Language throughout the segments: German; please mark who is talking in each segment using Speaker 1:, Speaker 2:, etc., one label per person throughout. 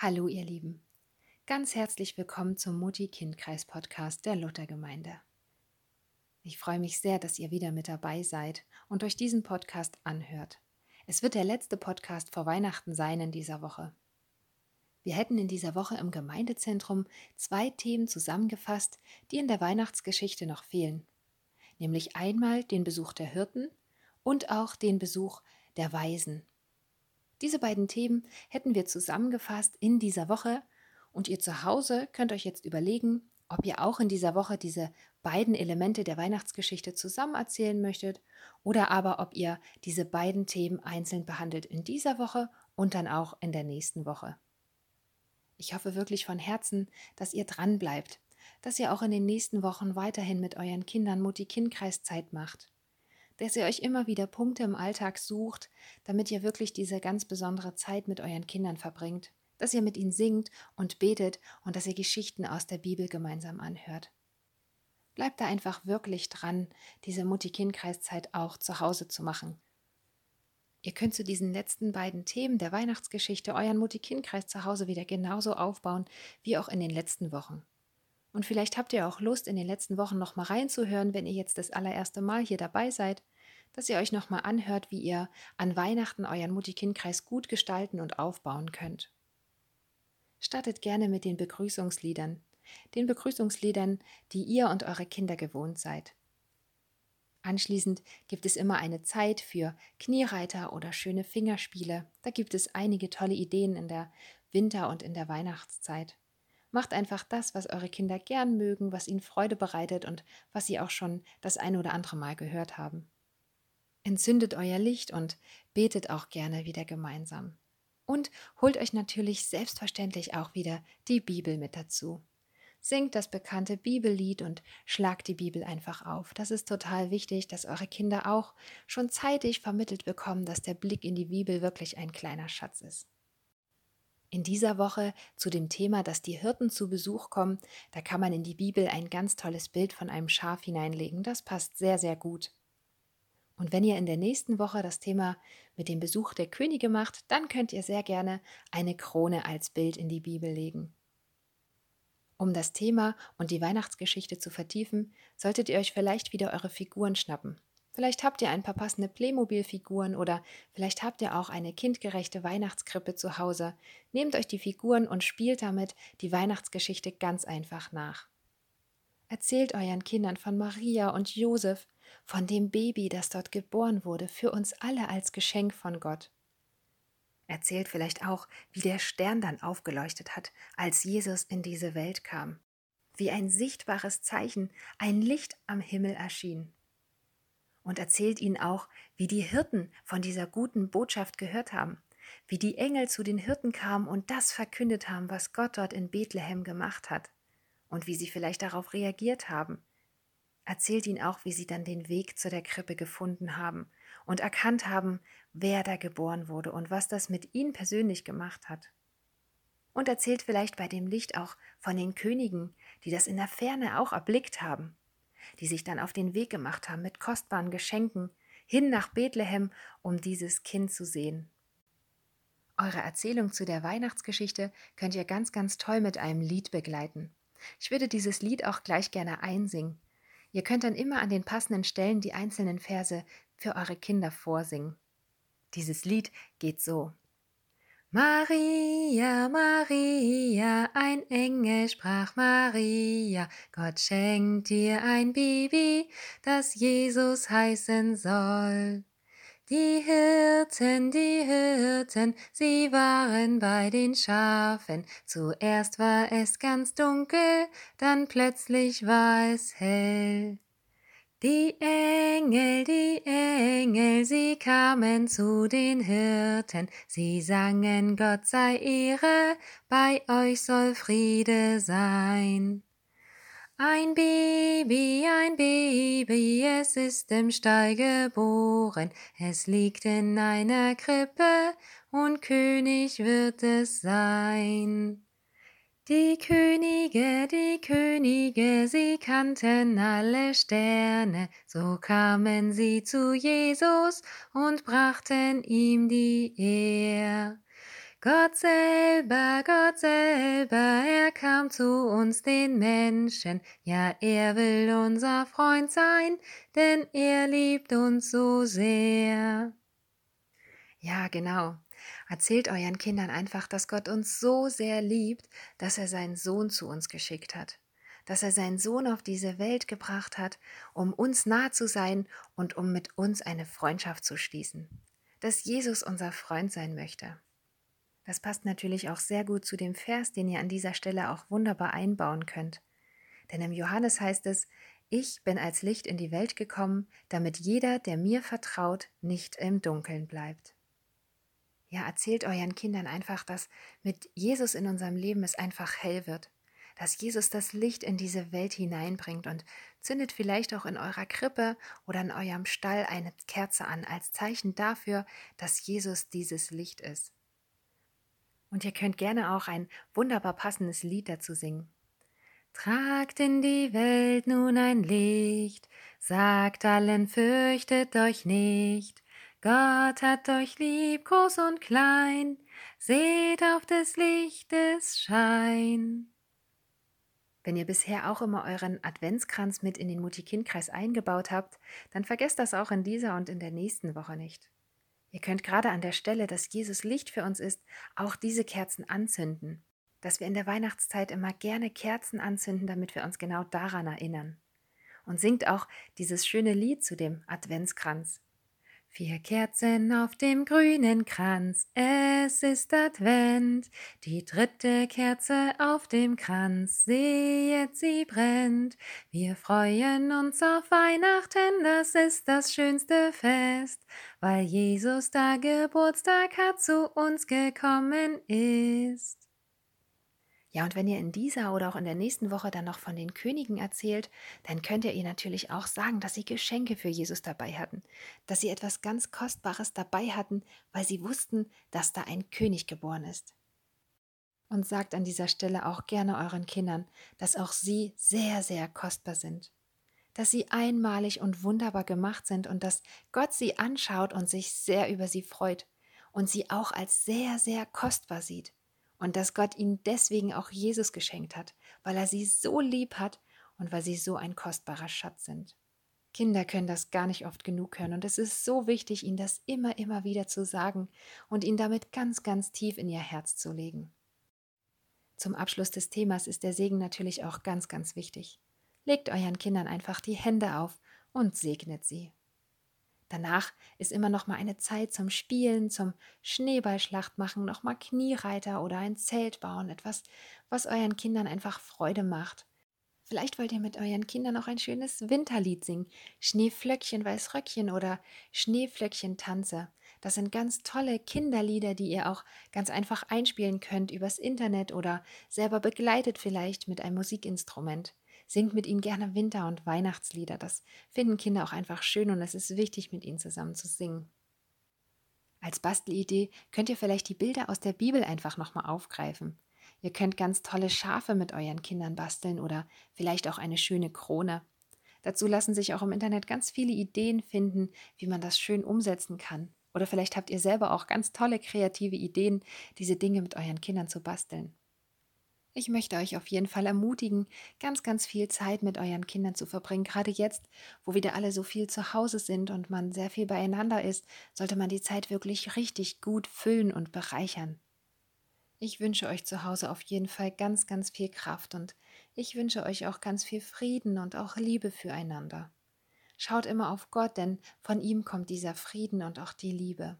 Speaker 1: Hallo ihr Lieben. Ganz herzlich willkommen zum Mutti-Kind-Kreis-Podcast der Luthergemeinde. Ich freue mich sehr, dass ihr wieder mit dabei seid und euch diesen Podcast anhört. Es wird der letzte Podcast vor Weihnachten sein in dieser Woche. Wir hätten in dieser Woche im Gemeindezentrum zwei Themen zusammengefasst, die in der Weihnachtsgeschichte noch fehlen. Nämlich einmal den Besuch der Hirten und auch den Besuch der Weisen. Diese beiden Themen hätten wir zusammengefasst in dieser Woche und ihr zu Hause könnt euch jetzt überlegen, ob ihr auch in dieser Woche diese beiden Elemente der Weihnachtsgeschichte zusammen erzählen möchtet oder aber ob ihr diese beiden Themen einzeln behandelt in dieser Woche und dann auch in der nächsten Woche. Ich hoffe wirklich von Herzen, dass ihr dran bleibt, dass ihr auch in den nächsten Wochen weiterhin mit euren Kindern Mutti-Kind-Kreis Zeit macht dass ihr euch immer wieder Punkte im Alltag sucht, damit ihr wirklich diese ganz besondere Zeit mit euren Kindern verbringt, dass ihr mit ihnen singt und betet und dass ihr Geschichten aus der Bibel gemeinsam anhört. Bleibt da einfach wirklich dran, diese Mutti-Kind-Kreiszeit auch zu Hause zu machen. Ihr könnt zu diesen letzten beiden Themen der Weihnachtsgeschichte euren Mutti-Kind-Kreis zu Hause wieder genauso aufbauen wie auch in den letzten Wochen. Und vielleicht habt ihr auch Lust, in den letzten Wochen noch mal reinzuhören, wenn ihr jetzt das allererste Mal hier dabei seid, dass ihr euch noch mal anhört, wie ihr an Weihnachten euren Mutti-Kind-Kreis gut gestalten und aufbauen könnt. Startet gerne mit den Begrüßungsliedern, den Begrüßungsliedern, die ihr und eure Kinder gewohnt seid. Anschließend gibt es immer eine Zeit für Kniereiter oder schöne Fingerspiele. Da gibt es einige tolle Ideen in der Winter- und in der Weihnachtszeit. Macht einfach das, was eure Kinder gern mögen, was ihnen Freude bereitet und was sie auch schon das ein oder andere Mal gehört haben. Entzündet euer Licht und betet auch gerne wieder gemeinsam. Und holt euch natürlich selbstverständlich auch wieder die Bibel mit dazu. Singt das bekannte Bibellied und schlagt die Bibel einfach auf. Das ist total wichtig, dass eure Kinder auch schon zeitig vermittelt bekommen, dass der Blick in die Bibel wirklich ein kleiner Schatz ist. In dieser Woche zu dem Thema, dass die Hirten zu Besuch kommen, da kann man in die Bibel ein ganz tolles Bild von einem Schaf hineinlegen. Das passt sehr, sehr gut. Und wenn ihr in der nächsten Woche das Thema mit dem Besuch der Könige macht, dann könnt ihr sehr gerne eine Krone als Bild in die Bibel legen. Um das Thema und die Weihnachtsgeschichte zu vertiefen, solltet ihr euch vielleicht wieder eure Figuren schnappen. Vielleicht habt ihr ein paar passende Playmobil-Figuren oder vielleicht habt ihr auch eine kindgerechte Weihnachtskrippe zu Hause. Nehmt euch die Figuren und spielt damit die Weihnachtsgeschichte ganz einfach nach. Erzählt euren Kindern von Maria und Josef, von dem Baby, das dort geboren wurde, für uns alle als Geschenk von Gott. Erzählt vielleicht auch, wie der Stern dann aufgeleuchtet hat, als Jesus in diese Welt kam. Wie ein sichtbares Zeichen, ein Licht am Himmel erschien und erzählt ihnen auch, wie die Hirten von dieser guten Botschaft gehört haben, wie die Engel zu den Hirten kamen und das verkündet haben, was Gott dort in Bethlehem gemacht hat und wie sie vielleicht darauf reagiert haben. Erzählt ihnen auch, wie sie dann den Weg zu der Krippe gefunden haben und erkannt haben, wer da geboren wurde und was das mit ihnen persönlich gemacht hat. Und erzählt vielleicht bei dem Licht auch von den Königen, die das in der Ferne auch erblickt haben die sich dann auf den Weg gemacht haben mit kostbaren Geschenken hin nach Bethlehem, um dieses Kind zu sehen. Eure Erzählung zu der Weihnachtsgeschichte könnt ihr ganz, ganz toll mit einem Lied begleiten. Ich würde dieses Lied auch gleich gerne einsingen. Ihr könnt dann immer an den passenden Stellen die einzelnen Verse für eure Kinder vorsingen. Dieses Lied geht so. Maria, Maria, ein Engel sprach Maria, Gott schenkt dir ein Baby, das Jesus heißen soll. Die Hirten, die Hirten, sie waren bei den Schafen. Zuerst war es ganz dunkel, dann plötzlich war es hell. Die Engel, die Engel, sie kamen zu den Hirten, sie sangen Gott sei Ehre, bei euch soll Friede sein. Ein Baby, ein Baby, es ist im Stall geboren, es liegt in einer Krippe, und König wird es sein. Die Könige, die Könige, sie kannten alle Sterne, so kamen sie zu Jesus und brachten ihm die Ehr. Gott selber, Gott selber, er kam zu uns den Menschen, ja, er will unser Freund sein, denn er liebt uns so sehr. Ja, genau. Erzählt euren Kindern einfach, dass Gott uns so sehr liebt, dass er seinen Sohn zu uns geschickt hat dass er seinen Sohn auf diese Welt gebracht hat, um uns nah zu sein und um mit uns eine Freundschaft zu schließen. Dass Jesus unser Freund sein möchte. Das passt natürlich auch sehr gut zu dem Vers, den ihr an dieser Stelle auch wunderbar einbauen könnt. Denn im Johannes heißt es, ich bin als Licht in die Welt gekommen, damit jeder, der mir vertraut, nicht im Dunkeln bleibt. Ja, erzählt euren Kindern einfach, dass mit Jesus in unserem Leben es einfach hell wird, dass Jesus das Licht in diese Welt hineinbringt und zündet vielleicht auch in eurer Krippe oder in eurem Stall eine Kerze an als Zeichen dafür, dass Jesus dieses Licht ist. Und ihr könnt gerne auch ein wunderbar passendes Lied dazu singen. Tragt in die Welt nun ein Licht, sagt allen, fürchtet euch nicht. Gott hat euch lieb, groß und klein, seht auf des Lichtes Schein. Wenn ihr bisher auch immer euren Adventskranz mit in den Mutti-Kind-Kreis eingebaut habt, dann vergesst das auch in dieser und in der nächsten Woche nicht. Ihr könnt gerade an der Stelle, dass Jesus Licht für uns ist, auch diese Kerzen anzünden. Dass wir in der Weihnachtszeit immer gerne Kerzen anzünden, damit wir uns genau daran erinnern. Und singt auch dieses schöne Lied zu dem Adventskranz. Vier Kerzen auf dem grünen Kranz, es ist Advent. Die dritte Kerze auf dem Kranz, sehet sie brennt. Wir freuen uns auf Weihnachten, das ist das schönste Fest, weil Jesus da Geburtstag hat, zu uns gekommen ist. Ja, und wenn ihr in dieser oder auch in der nächsten Woche dann noch von den Königen erzählt, dann könnt ihr ihr natürlich auch sagen, dass sie Geschenke für Jesus dabei hatten, dass sie etwas ganz Kostbares dabei hatten, weil sie wussten, dass da ein König geboren ist. Und sagt an dieser Stelle auch gerne euren Kindern, dass auch sie sehr, sehr kostbar sind, dass sie einmalig und wunderbar gemacht sind und dass Gott sie anschaut und sich sehr über sie freut und sie auch als sehr, sehr kostbar sieht und dass Gott ihnen deswegen auch Jesus geschenkt hat, weil er sie so lieb hat und weil sie so ein kostbarer Schatz sind. Kinder können das gar nicht oft genug hören und es ist so wichtig, ihnen das immer, immer wieder zu sagen und ihn damit ganz, ganz tief in ihr Herz zu legen. Zum Abschluss des Themas ist der Segen natürlich auch ganz, ganz wichtig. Legt euren Kindern einfach die Hände auf und segnet sie. Danach ist immer noch mal eine Zeit zum Spielen, zum Schneeballschlacht machen, noch mal Kniereiter oder ein Zelt bauen, etwas, was euren Kindern einfach Freude macht. Vielleicht wollt ihr mit euren Kindern auch ein schönes Winterlied singen, Schneeflöckchen, Weißröckchen oder Schneeflöckchen Tanze. Das sind ganz tolle Kinderlieder, die ihr auch ganz einfach einspielen könnt übers Internet oder selber begleitet vielleicht mit einem Musikinstrument. Singt mit ihnen gerne Winter- und Weihnachtslieder. Das finden Kinder auch einfach schön und es ist wichtig, mit ihnen zusammen zu singen. Als Bastelidee könnt ihr vielleicht die Bilder aus der Bibel einfach nochmal aufgreifen. Ihr könnt ganz tolle Schafe mit euren Kindern basteln oder vielleicht auch eine schöne Krone. Dazu lassen sich auch im Internet ganz viele Ideen finden, wie man das schön umsetzen kann. Oder vielleicht habt ihr selber auch ganz tolle kreative Ideen, diese Dinge mit euren Kindern zu basteln. Ich möchte euch auf jeden Fall ermutigen, ganz, ganz viel Zeit mit euren Kindern zu verbringen. Gerade jetzt, wo wieder alle so viel zu Hause sind und man sehr viel beieinander ist, sollte man die Zeit wirklich richtig gut füllen und bereichern. Ich wünsche euch zu Hause auf jeden Fall ganz, ganz viel Kraft und ich wünsche euch auch ganz viel Frieden und auch Liebe füreinander. Schaut immer auf Gott, denn von ihm kommt dieser Frieden und auch die Liebe.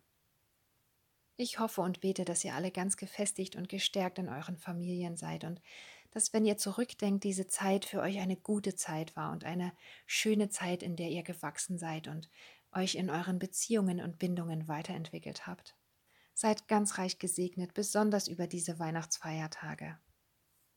Speaker 1: Ich hoffe und bete, dass ihr alle ganz gefestigt und gestärkt in euren Familien seid und dass, wenn ihr zurückdenkt, diese Zeit für euch eine gute Zeit war und eine schöne Zeit, in der ihr gewachsen seid und euch in euren Beziehungen und Bindungen weiterentwickelt habt. Seid ganz reich gesegnet, besonders über diese Weihnachtsfeiertage.